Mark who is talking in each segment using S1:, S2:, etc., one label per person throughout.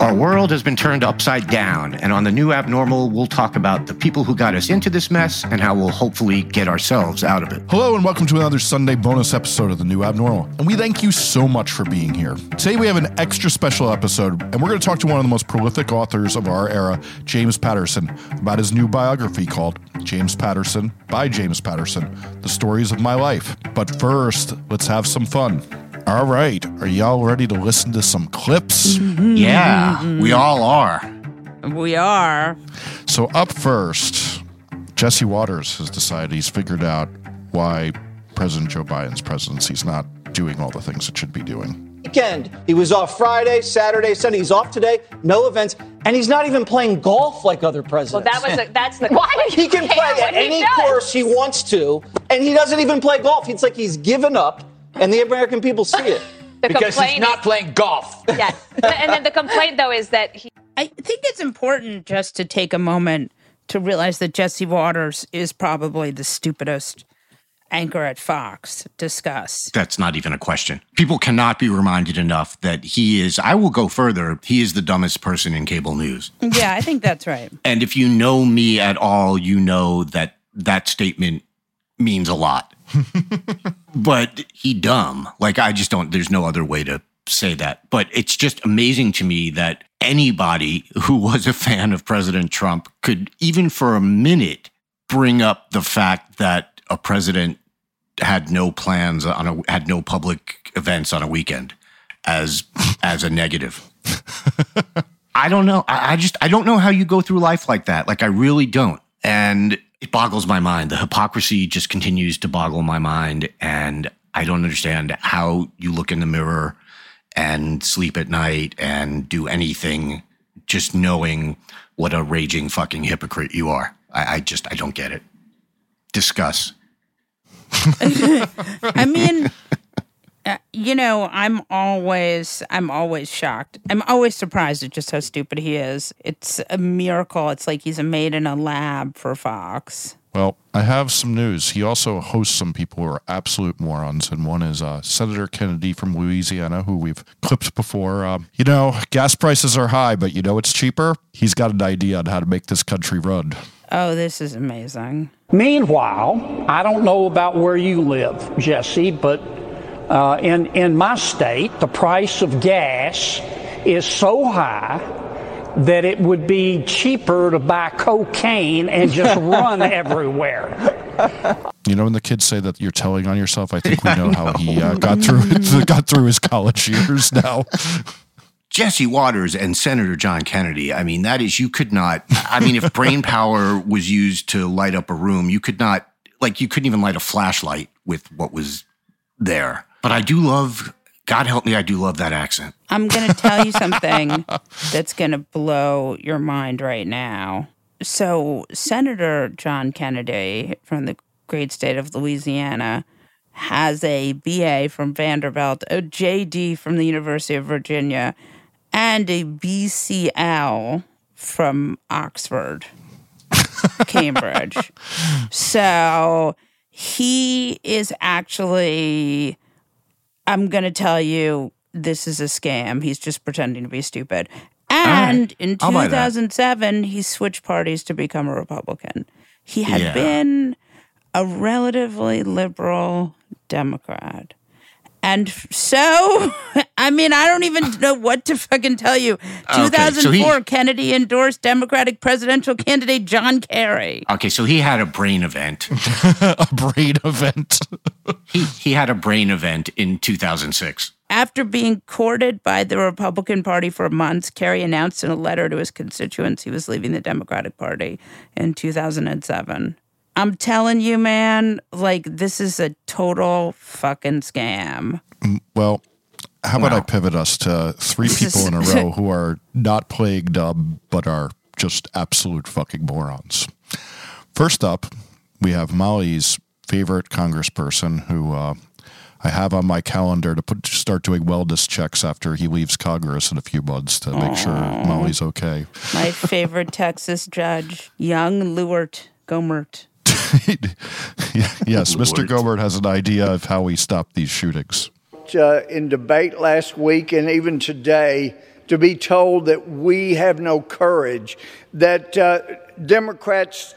S1: Our world has been turned upside down, and on the new abnormal, we'll talk about the people who got us into this mess and how we'll hopefully get ourselves out of it.
S2: Hello, and welcome to another Sunday bonus episode of the new abnormal. And we thank you so much for being here. Today, we have an extra special episode, and we're going to talk to one of the most prolific authors of our era, James Patterson, about his new biography called James Patterson by James Patterson The Stories of My Life. But first, let's have some fun. All right, are y'all ready to listen to some clips? Mm-hmm.
S1: Yeah, mm-hmm. we all are.
S3: We are.
S2: So, up first, Jesse Watters has decided he's figured out why President Joe Biden's presidency is not doing all the things it should be doing.
S4: Weekend. He was off Friday, Saturday, Sunday. He's off today. No events, and he's not even playing golf like other presidents.
S5: Well, that was a, that's the why did
S4: he can play at any
S5: does?
S4: course he wants to, and he doesn't even play golf. It's like he's given up, and the American people see it.
S6: Because he's not
S5: is-
S6: playing golf.
S5: Yes, and then the complaint though is that he
S3: I think it's important just to take a moment to realize that Jesse Watters is probably the stupidest anchor at Fox. Discuss.
S1: That's not even a question. People cannot be reminded enough that he is, I will go further, he is the dumbest person in cable news.
S3: Yeah, I think that's right.
S1: And if you know me at all, you know that that statement means a lot. but he dumb. Like I just don't there's no other way to say that. But it's just amazing to me that anybody who was a fan of President Trump could even for a minute bring up the fact that a president had no plans on a had no public events on a weekend as as a negative. I don't know. I, I just I don't know how you go through life like that. Like I really don't. And it boggles my mind. The hypocrisy just continues to boggle my mind. And I don't understand how you look in the mirror and sleep at night and do anything just knowing what a raging fucking hypocrite you are. I, I just I don't get it. Discuss.
S3: I mean, uh, you know, I'm always, I'm always shocked. I'm always surprised at just how stupid he is. It's a miracle. It's like he's a made in a lab for Fox.
S2: Well, I have some news. He also hosts some people who are absolute morons, and one is uh, Senator Kennedy from Louisiana, who we've clipped before. Um, you know, gas prices are high, but you know it's cheaper? He's got an idea on how to make this country run.
S3: Oh, this is amazing.
S7: Meanwhile, I don't know about where you live, Jesse, but uh, in, in my state, the price of gas is so high that it would be cheaper to buy cocaine and just run everywhere.
S2: You know, when the kids say that you're telling on yourself, I think we know how he uh, got through got through his college years now.
S1: Jesse Watters and Senator John Kennedy. I mean, that is, you could not, I mean, if brain power was used to light up a room, you could not, like, you couldn't even light a flashlight with what was there. But I do love, God help me, I do love that accent.
S3: I'm going to tell you something that's going to blow your mind right now. So, Senator John Kennedy from the great state of Louisiana has a BA from Vanderbilt, a JD from the University of Virginia, and a BCL from Oxford, Cambridge. So, he is actually I'm going to tell you this is a scam. He's just pretending to be stupid. And in
S1: buy that.
S3: 2007, he switched parties to become a Republican. He had
S1: Yeah.
S3: been a relatively liberal Democrat. And so, I mean, I don't even know what to fucking tell you.
S1: Oh, okay, so he-
S3: 2004, Kennedy endorsed Democratic presidential candidate John Kerry.
S1: Okay, so he had a brain event.
S2: a brain event.
S1: he, he had a brain event in 2006.
S3: After being courted by the Republican Party for months, Kerry announced in a letter to his constituents he was leaving the Democratic Party in 2007. I'm telling you, man, like this is a total fucking scam.
S2: Well, how about I pivot us to three people in a row who are not playing dumb, but are just absolute fucking morons. First up, we have Molly's favorite congressperson who uh, I have on my calendar to put start doing wellness checks after he leaves Congress in a few months to make sure Molly's okay.
S3: My favorite Texas judge, young Louie Gohmert.
S2: yes, Mr. Gohmert has an idea of how we stop these shootings.
S6: Uh, in debate last week and even today, to be told that we have no courage, that uh, Democrats,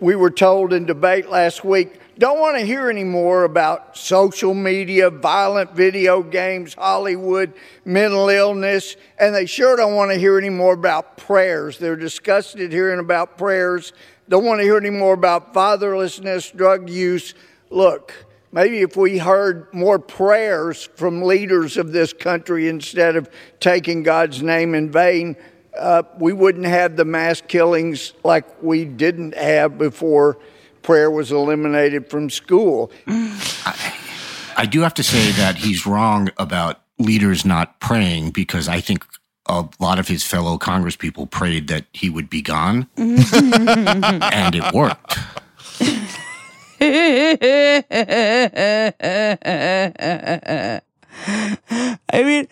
S6: we were told in debate last week, don't want to hear any more about social media, violent video games, Hollywood, mental illness, and they sure don't want to hear any more about prayers. They're disgusted hearing about prayers, don't want to hear any more about fatherlessness, drug use. Look, maybe if we heard more prayers from leaders of this country instead of taking God's name in vain, uh, we wouldn't have the mass killings like we didn't have before prayer was eliminated from school.
S1: I, I do have to say that he's wrong about leaders not praying because I think a lot of his fellow congresspeople prayed that he would be gone, and it worked.
S3: I mean,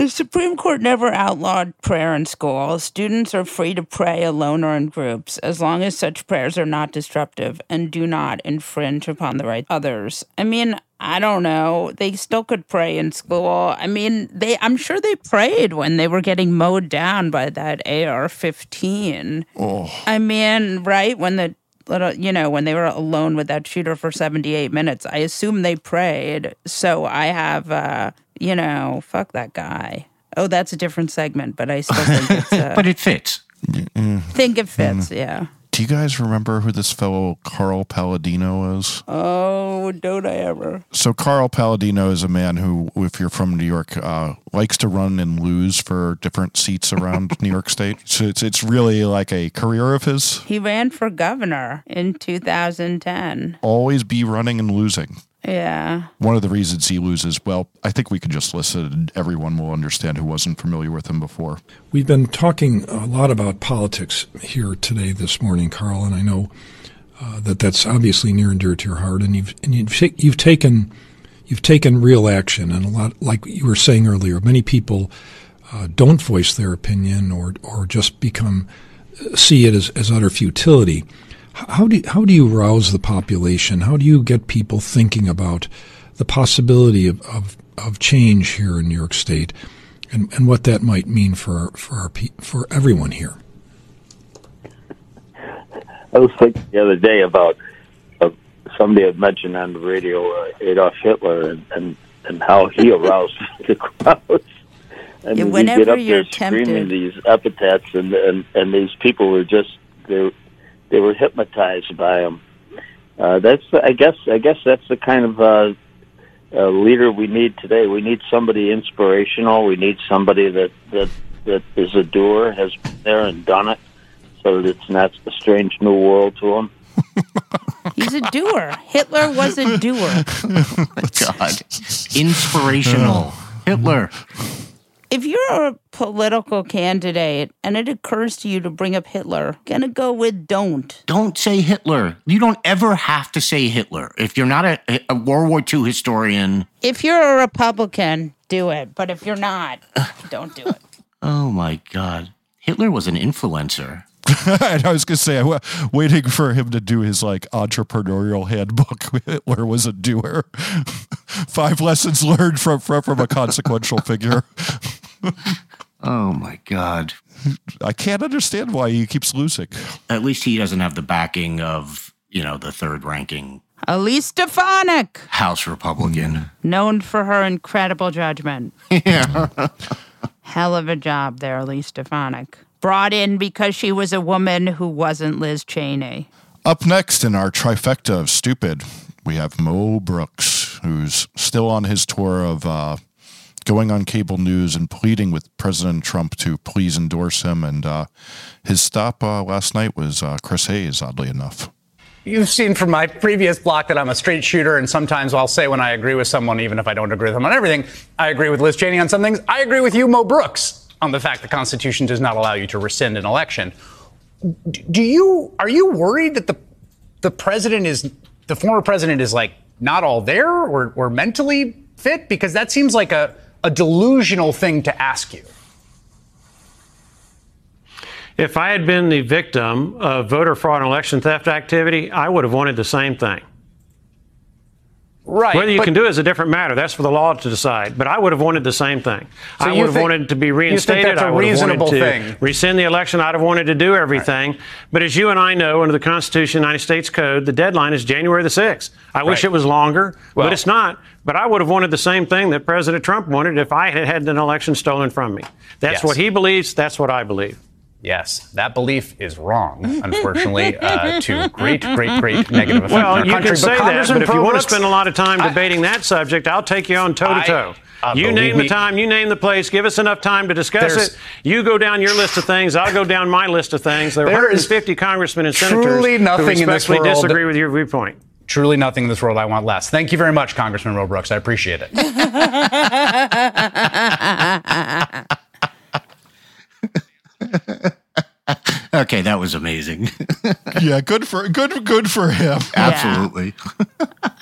S3: the Supreme Court never outlawed prayer in school. Students are free to pray alone or in groups, as long as such prayers are not disruptive and do not infringe upon the rights of others. I mean, I don't know. They still could pray in school. I mean, they I'm sure they prayed when they were getting mowed down by that AR-15.
S2: Oh.
S3: I mean, right when the little, you know, when they were alone with that shooter for 78 minutes, I assume they prayed. So I have uh you know, fuck that guy. Oh, that's a different segment, but I still think it's. Uh,
S1: but it fits.
S3: think it fits, yeah.
S2: Do you guys remember who this fellow Carl Paladino is?
S3: Oh, don't I ever?
S2: So Carl Paladino is a man who, if you're from New York, uh, likes to run and lose for different seats around New York State. So it's it's really like a career of his.
S3: He ran for governor in 2010.
S2: Always be running and losing.
S3: Yeah.
S2: One of the reasons he loses, well, I think we could just listen and everyone will understand who wasn't familiar with him before.
S8: We've been talking a lot about politics here today, this morning, Carl, and I know uh, that that's obviously near and dear to your heart, and you've and you've, you've taken you've taken real action, and a lot, like you were saying earlier, many people uh, don't voice their opinion or or just become see it as, as utter futility. How do how do you rouse the population? How do you get people thinking about the possibility of, of, of change here in New York State, and, and what that might mean for for our for everyone here?
S9: I was thinking the other day about uh, somebody had mentioned on the radio uh, Adolf Hitler and, and and how he aroused the crowds. And
S3: Yeah,
S9: you
S3: whenever
S9: get up
S3: you're
S9: there screaming
S3: tempted.
S9: these epithets, and, and and these people were just they they were hypnotized by him. Uh, that's I guess I guess that's the kind of uh, uh, leader we need today. We need somebody inspirational. We need somebody that that that is a doer, has been there and done it, so that it's not a strange new world to them.
S3: He's a doer. Hitler was a doer.
S1: God. Inspirational. Hitler.
S3: If you're a political candidate and it occurs to you to bring up Hitler, gonna go with don't.
S1: Don't say Hitler. You don't ever have to say Hitler. If you're not a, a World War II historian,
S3: If you're a Republican, do it. But if you're not, don't do it.
S1: oh my God. Hitler was an influencer.
S2: and I was going to say, I wa- waiting for him to do his like entrepreneurial handbook. Hitler was a doer. Five lessons learned from, from from a consequential figure.
S1: Oh my God.
S2: I can't understand why he keeps losing.
S1: At least he doesn't have the backing of, you know, the third ranking
S3: Elise Stefanik,
S1: House Republican.
S3: known for her incredible judgment.
S1: Yeah.
S3: Hell of a job there, Elise Stefanik. Brought in because she was a woman who wasn't Liz Cheney.
S2: Up next in our trifecta of stupid, we have Mo Brooks, who's still on his tour of uh, going on cable news and pleading with President Trump to please endorse him. And uh, his stop uh, last night was uh, Chris Hayes, oddly enough.
S10: You've seen from my previous block that I'm a straight shooter, and sometimes I'll say when I agree with someone, even if I don't agree with them on everything, I agree with Liz Cheney on some things. I agree with you, Mo Brooks, on the fact the Constitution does not allow you to rescind an election. Do you are you worried that the the president is the former president is like not all there or, or mentally fit? Because that seems like a, a delusional thing to ask you.
S11: If I had been the victim of voter fraud and election theft activity, I would have wanted the same thing.
S10: Right.
S11: Whether you can do it is a different matter. That's for the law to decide. But I would have wanted the same thing.
S10: So
S11: I would have
S10: think-
S11: wanted to be reinstated.
S10: that's a
S11: I would have
S10: reasonable
S11: wanted to
S10: thing?
S11: rescind the election. I'd have wanted to do everything. But as you and I know, under the Constitution, United States Code, the deadline is January the 6th. I wish it was longer,
S10: Well-
S11: but it's not. But I would have wanted the same thing that President Trump wanted if I had had an election stolen from me. That's
S10: Yes.
S11: what he believes. That's what I believe.
S10: Yes, that belief is wrong, unfortunately, uh, to great, great, great negative effect on
S11: Well,
S10: our
S11: you
S10: country.
S11: can say that, but if you want to spend a lot of time debating that subject, I'll take you on toe to toe.
S10: uh,
S11: You name
S10: me-
S11: the time, you name the place. Give us enough time to discuss it. You go down your list of things. I'll go down my list of things. There are
S10: There is
S11: 150 congressmen and senators
S10: truly nothing
S11: who
S10: in this
S11: respectfully
S10: world-
S11: disagree with your viewpoint.
S10: Truly nothing in this world I want less. Thank you very much, Congressman Mo Brooks. I appreciate it.
S1: Okay, that was amazing.
S2: yeah, good for good good for him.
S1: Absolutely.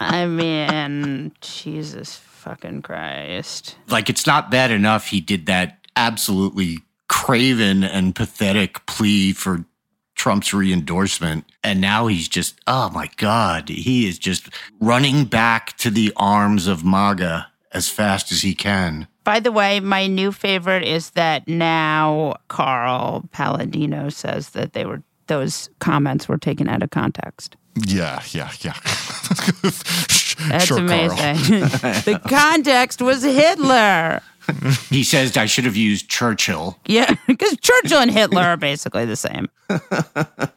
S3: I mean, Jesus fucking Christ.
S1: Like it's not bad enough he did that absolutely craven and pathetic plea for Trump's re-endorsement and now he's just oh my god, he is just running back to the arms of MAGA as fast as he can.
S3: By the way, my new favorite is that now Carl Paladino says that they were those comments were taken out of context.
S2: Yeah, yeah, yeah.
S3: That's
S2: Sure,
S3: amazing. the context was Hitler.
S1: He says I should have used Churchill.
S3: Yeah, because Churchill and Hitler are basically the same.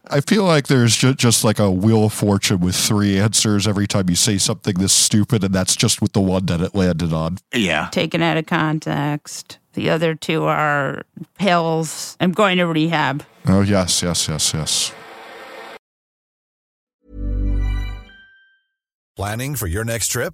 S2: I feel like there's ju- just like a wheel of fortune with three answers every time you say something this stupid, and that's just with the one that it landed on.
S1: Yeah.
S3: Taken out of context. The other two are pills. I'm going to rehab.
S2: Oh yes, yes, yes, yes.
S12: Planning for your next trip?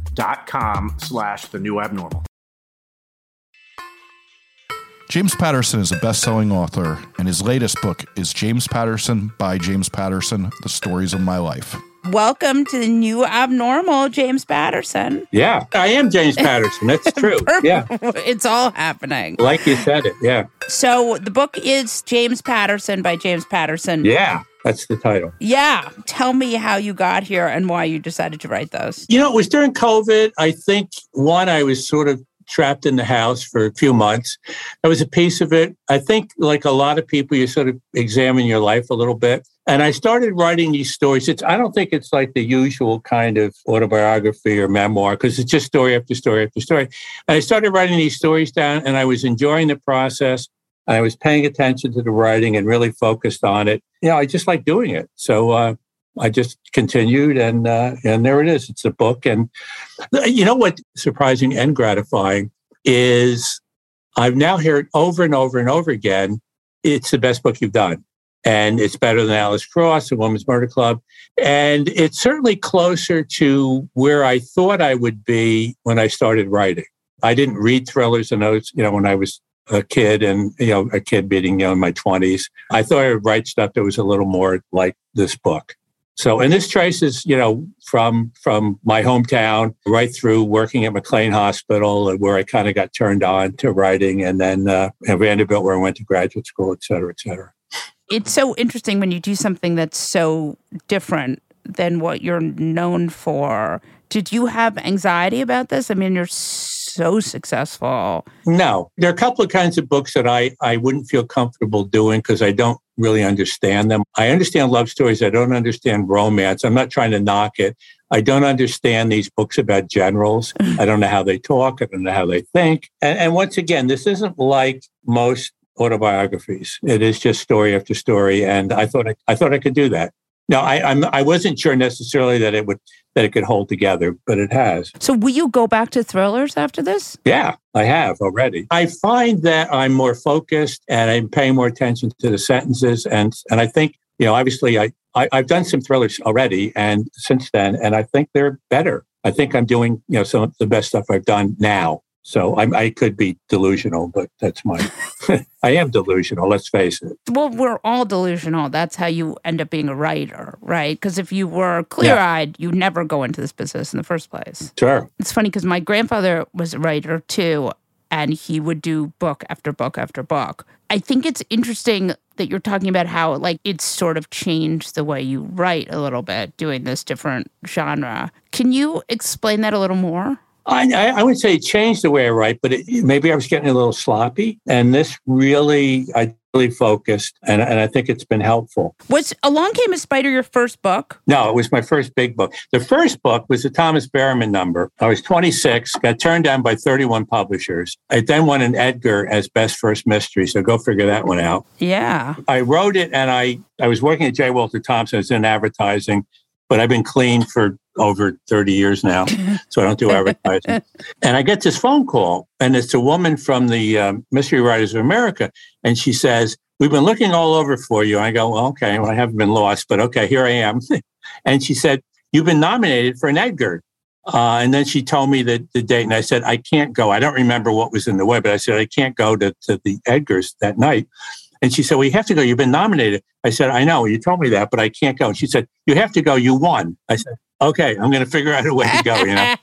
S13: dot com slash the new abnormal.
S2: James Patterson is a best-selling author, and his latest book is James Patterson by James Patterson: The Stories of My Life.
S3: Welcome to the new abnormal, James Patterson.
S14: Yeah, I am James Patterson. That's true. yeah,
S3: it's all happening.
S14: Like you said it. Yeah.
S3: So the book is James Patterson by James Patterson.
S14: Yeah, that's the title.
S3: Yeah. Tell me how you got here and why you decided to write those.
S14: You know, it was during COVID. I think one, I was sort of trapped in the house for a few months. That was a piece of it. I think, like a lot of people, you sort of examine your life a little bit. And I started writing these stories. It's I don't think it's like the usual kind of autobiography or memoir because it's just story after story after story. And I started writing these stories down, and I was enjoying the process. I was paying attention to the writing and really focused on it. Know, I just like doing it. So uh, I just continued, and uh, and there it is. It's a book, and you know what? Surprising and gratifying is I've now heard over and over and over again. It's the best book you've done, and it's better than Alex Cross, A Woman's Murder Club, and it's certainly closer to where I thought I would be when I started writing. I didn't read thrillers and those, you know, when I was a kid and you know a kid being you know in my 20s i thought i would write stuff that was a little more like this book so, and this traces, you know, from from my hometown right through working at McLean Hospital, where I kind of got turned on to writing, and then uh, at Vanderbilt, where I went to graduate school, et cetera, et cetera.
S3: It's so interesting when you do something that's so different than what you're known for. Did you have anxiety about this? I mean, you're so successful.
S14: No, there are a couple of kinds of books that I, I wouldn't feel comfortable doing because I don't really understand them. I understand love stories. I don't understand romance. I'm not trying to knock it. I don't understand these books about generals. I don't know how they talk. I don't know how they think. And, and once again, this isn't like most autobiographies. It is just story after story. And I thought I, I thought I could do that. No, I, I'm, I wasn't sure necessarily that it would that it could hold together, but it has.
S3: So, will you go back to thrillers after this?
S14: Yeah, I have already. I find that I'm more focused and I'm paying more attention to the sentences, and and I think you know, obviously, I, I I've done some thrillers already, and since then, and I think they're better. I think I'm doing you know some of the best stuff I've done now. So I'm, I could be delusional, but that's my. I am delusional. Let's face it.
S3: Well, we're all delusional. That's how you end up being a writer, right? Because if you were clear-eyed, yeah. you'd never go into this business in the first place.
S14: Sure.
S3: It's funny because my grandfather was a writer too, and he would do book after book after book. I think it's interesting that you're talking about how like it's sort of changed the way you write a little bit, doing this different genre. Can you explain that a little more?
S14: I, I would say it changed the way I write, but it, maybe I was getting a little sloppy. And this really, I really focused, and, and I think it's been helpful.
S3: Was Along Came a Spider your first book?
S14: No, it was my first big book. The first book was the Thomas Berryman number. I was 26, got turned down by 31 publishers. I then won an Edgar as Best First Mystery, so go figure that one out.
S3: Yeah.
S14: I wrote it, and I, I was working at J. Walter Thompson, I was in advertising but I've been clean for over 30 years now, so I don't do advertising. and I get this phone call, and it's a woman from the um, Mystery Writers of America, and she says, "We've been looking all over for you." I go, well, "Okay, well, I haven't been lost, but okay, here I am." and she said, "You've been nominated for an Edgar." Uh, and then she told me the, the date, and I said, I can't go. I don't remember what was in the way, but I said, I can't go to, to the Edgars that night. And she said, Well, you have to go. You've been nominated. I said, I know. You told me that, but I can't go. And she said, You have to go. You won. I said, Okay, I'm going to figure out a way to go. You know.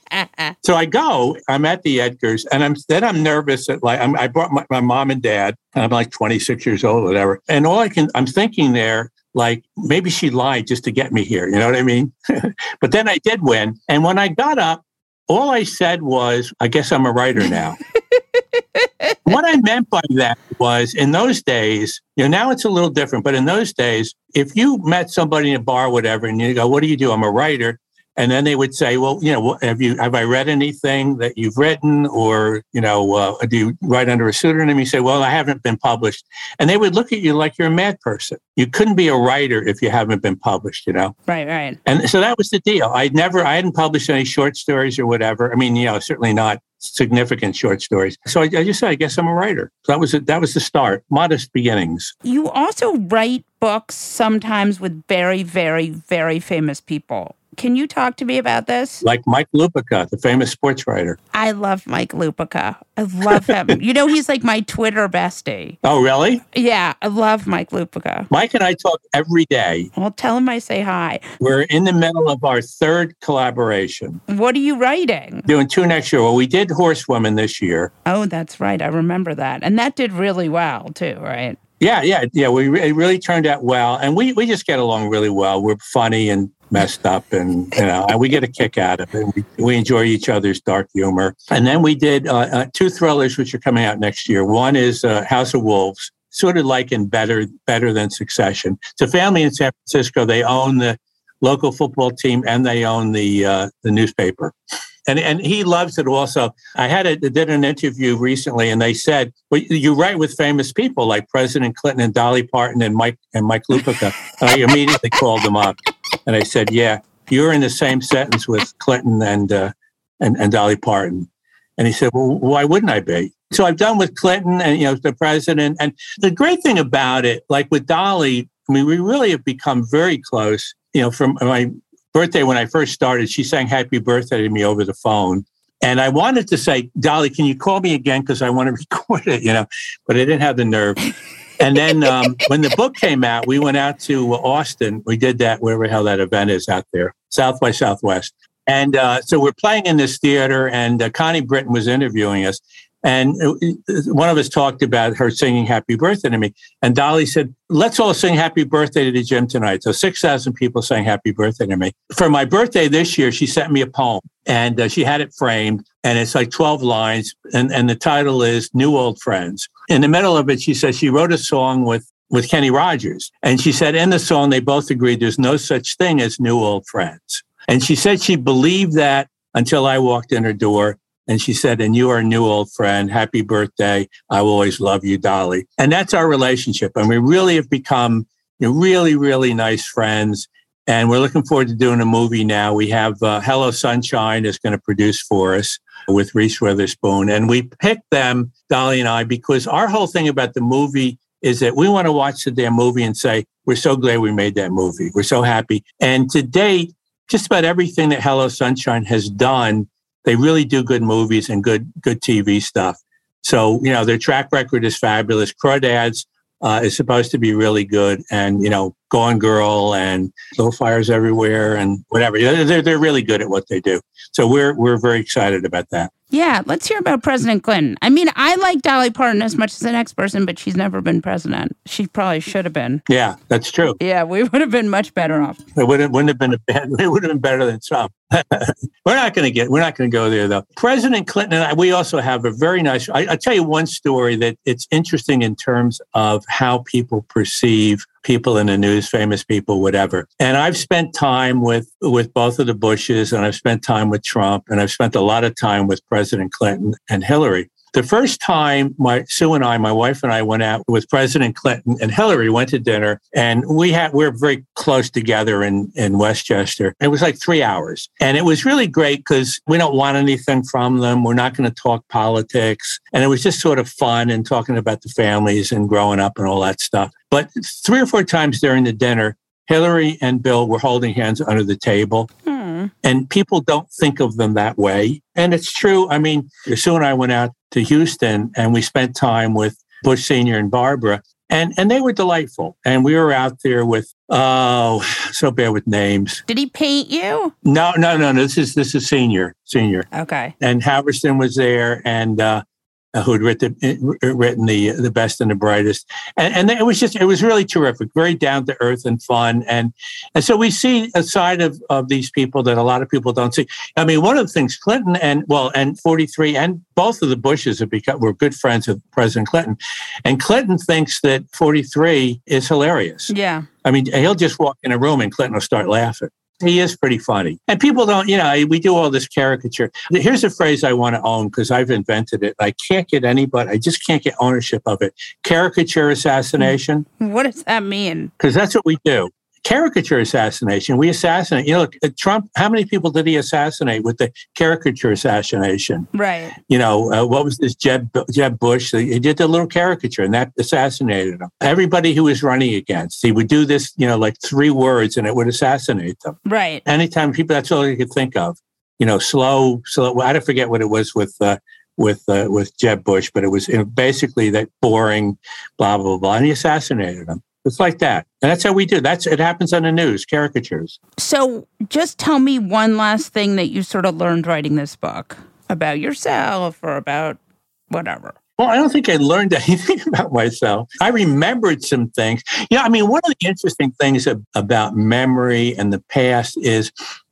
S14: so I go. I'm at the Edgars, and I'm then I'm nervous. At like I'm, i brought my, my mom and dad. And I'm like 26 years old, whatever. And all I can, I'm thinking there, like maybe she lied just to get me here. You know what I mean? but then I did win. And when I got up, all I said was, I guess I'm a writer now. what I meant by that was in those days, you know, now it's a little different, but in those days, if you met somebody in a bar, whatever, and you go, What do you do? I'm a writer. And then they would say, "Well, you know, have you have I read anything that you've written, or you know, uh, do you write under a pseudonym?" You say, "Well, I haven't been published," and they would look at you like you're a mad person. You couldn't be a writer if you haven't been published, you know.
S3: Right, right.
S14: And so that was the deal. I'd never, I hadn't published any short stories or whatever. I mean, you know, certainly not significant short stories. So I, I just said, I guess I'm a writer. So that was it. That was the start. Modest beginnings.
S3: You also write books sometimes with very, very, very famous people. Can you talk to me about this?
S14: Like Mike Lupica, the famous sports writer.
S3: I love Mike Lupica. I love him. you know, he's like my Twitter bestie.
S14: Oh, really?
S3: Yeah, I love Mike Lupica.
S14: Mike and I talk every day.
S3: Well, tell him I say hi.
S14: We're in the middle of our third collaboration.
S3: What are you writing?
S14: Doing two next year. Well, we did Horsewomen this year.
S3: Oh, that's right. I remember that. And that did really well, too, right?
S14: Yeah, yeah, yeah. We re- it really turned out well, and we we just get along really well. We're funny and messed up, and you know, and we get a kick out of it. We, we enjoy each other's dark humor. And then we did uh, uh, two thrillers, which are coming out next year. One is uh, House of Wolves, sort of like in better better than Succession. It's a family in San Francisco. They own the local football team and they own the uh, the newspaper and and he loves it also. I had a did an interview recently, and they said, "Well, you write with famous people like President Clinton and Dolly Parton and Mike and Mike Lupica." I immediately called them up, and I said, "Yeah, you're in the same sentence with Clinton and uh, and and Dolly Parton." And he said, "Well, why wouldn't I be?" So I've done with Clinton and you know the president, and the great thing about it, like with Dolly, I mean, we really have become very close. You know, from my birthday when I first started, she sang happy birthday to me over the phone. And I wanted to say, Dolly, can you call me again? Because I want to record it, you know, but I didn't have the nerve. And then um, when the book came out, we went out to Austin. We did that wherever hell that event is out there, South by Southwest. And uh, so we're playing in this theater, and uh, Connie Britton was interviewing us. And uh, one of us talked about her singing happy birthday to me. And Dolly said, let's all sing happy birthday to the Jim tonight. So 6,000 people sang happy birthday to me. For my birthday this year, she sent me a poem and uh, she had it framed and it's like 12 lines. And, and the title is New Old Friends. In the middle of it, she says she wrote a song with with Kenny Rogers. And she said in the song, they both agreed there's no such thing as new old friends. And she said she believed that until I walked in her door. And she said, and you are a new old friend. Happy birthday. I will always love you, Dolly. And that's our relationship. And we really have become you know, really, really nice friends. And we're looking forward to doing a movie now. We have uh, Hello Sunshine is going to produce for us with Reese Witherspoon. And we picked them, Dolly and I, because our whole thing about the movie is that we want to watch the damn movie and say, we're so glad we made that movie. We're so happy. And to date, just about everything that Hello Sunshine has done they really do good movies and good good TV stuff. So you know their track record is fabulous. Crawdads uh, is supposed to be really good, and you know Gone Girl and Little Fires Everywhere and whatever. They're they're really good at what they do. So we're we're very excited about that.
S3: Yeah, let's hear about President Clinton. I mean, I like Dolly Parton as much as the next person, but she's never been president. She probably should have been.
S14: Yeah, that's true.
S3: Yeah, we would have been much better off.
S14: It wouldn't, wouldn't have been a bad, it would have been better than Trump. we're not going to get, we're not going to go there though. President Clinton and I, we also have a very nice, I, I'll tell you one story that it's interesting in terms of how people perceive people in the news, famous people, whatever. And I've spent time with with both of the Bushes, and I've spent time with Trump, and I've spent a lot of time with President Clinton and Hillary. The first time my Sue and I, my wife and I went out with President Clinton and Hillary, went to dinner and we had we are very close together in, in Westchester. It was like three hours. And it was really great because we don't want anything from them. We're not going to talk politics. And it was just sort of fun and talking about the families and growing up and all that stuff. But three or four times during the dinner, Hillary and Bill were holding hands under the table.
S3: Hmm. Hmm.
S14: And people don't think of them that way. And it's true. I mean, Sue and I went out to Houston and we spent time with Bush Sr. and Barbara. And, and they were delightful. And we were out there with, oh, so bad with names.
S3: Did he paint you?
S14: No, no, no, no. This is, this is senior, senior.
S3: Okay.
S14: And Halberstam was there. And, uh, uh, who had written written the the best and the brightest, and, and it was just it was really terrific, very down to earth and fun, and and so we see a side of of these people that a lot of people don't see. I mean, one of the things Clinton and well, and forty three and both of the Bushes have become were good friends of President Clinton, and Clinton thinks that forty three is hilarious.
S3: Yeah,
S14: I mean, he'll just walk in a room and Clinton will start laughing. He is pretty funny. And people don't, you know, we do all this caricature. Here's a phrase I want to own because I've invented it. I can't get anybody, I just can't get ownership of it. Caricature assassination.
S3: What does that mean?
S14: Because that's what we do. Caricature assassination. We assassinate. You know, look, uh, Trump, how many people did he assassinate with the caricature assassination?
S3: Right.
S14: You know, uh, what was this Jeb, Jeb Bush? He did the little caricature and that assassinated him. Everybody who was running against, he would do this, you know, like three words and it would assassinate them.
S3: Right.
S14: Anytime people, that's all you could think of. You know, slow, slow. I don't forget what it was with, uh, with uh, with Jeb Bush, but it was basically that boring, blah blah blah, and he assassinated him. It's like that, and that's how we do. That's it happens on the news, caricatures.
S3: So, just tell me one last thing that you sort of learned writing this book about yourself or about whatever.
S14: Well, I don't think I learned anything about myself. I remembered some things. Yeah, I mean, one of the interesting things about memory and the past is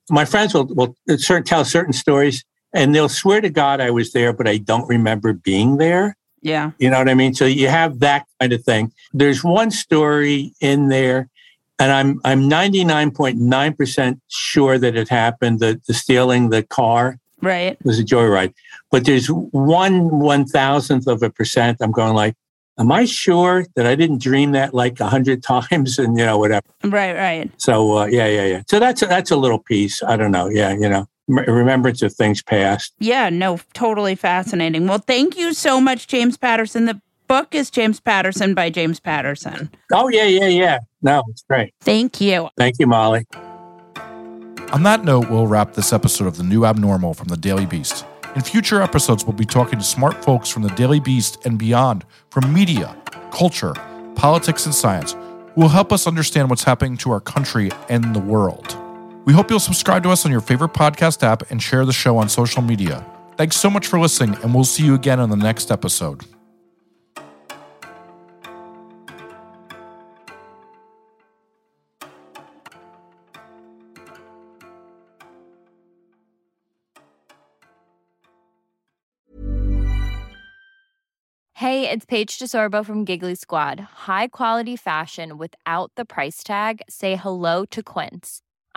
S14: my friends will, will uh, tell certain stories and they'll swear to God I was there, but I don't remember being there.
S3: Yeah.
S14: You know what I mean? So you have that kind of thing. There's one story in there, and I'm I'm 99.9% sure that it happened, the, the stealing the car.
S3: Right.
S14: It was a joyride. But there's one one thousandth of a percent. I'm going like, am I sure that I didn't dream that like a hundred times and you know whatever.
S3: Right, right.
S14: So uh, yeah, yeah, yeah. So that's a, that's a little piece. I don't know. Yeah, you know, remembrance of things past.
S3: Yeah, no, totally fascinating. Well, thank you so much, James Patterson. The book is James Patterson by James Patterson.
S14: Oh yeah, yeah, yeah. No, it's great.
S3: Thank you.
S14: Thank you, Molly.
S2: On that note, we'll wrap this episode of The New Abnormal from the Daily Beast. In future episodes, we'll be talking to smart folks from the Daily Beast and beyond from media, culture, politics, and science who will help us understand what's happening to our country and the world. We hope you'll subscribe to us on your favorite podcast app and share the show on social media. Thanks so much for listening, and we'll see you again on the next episode.
S15: Hey, it's Paige DeSorbo from Giggly Squad. High quality fashion without the price tag? Say hello to Quince.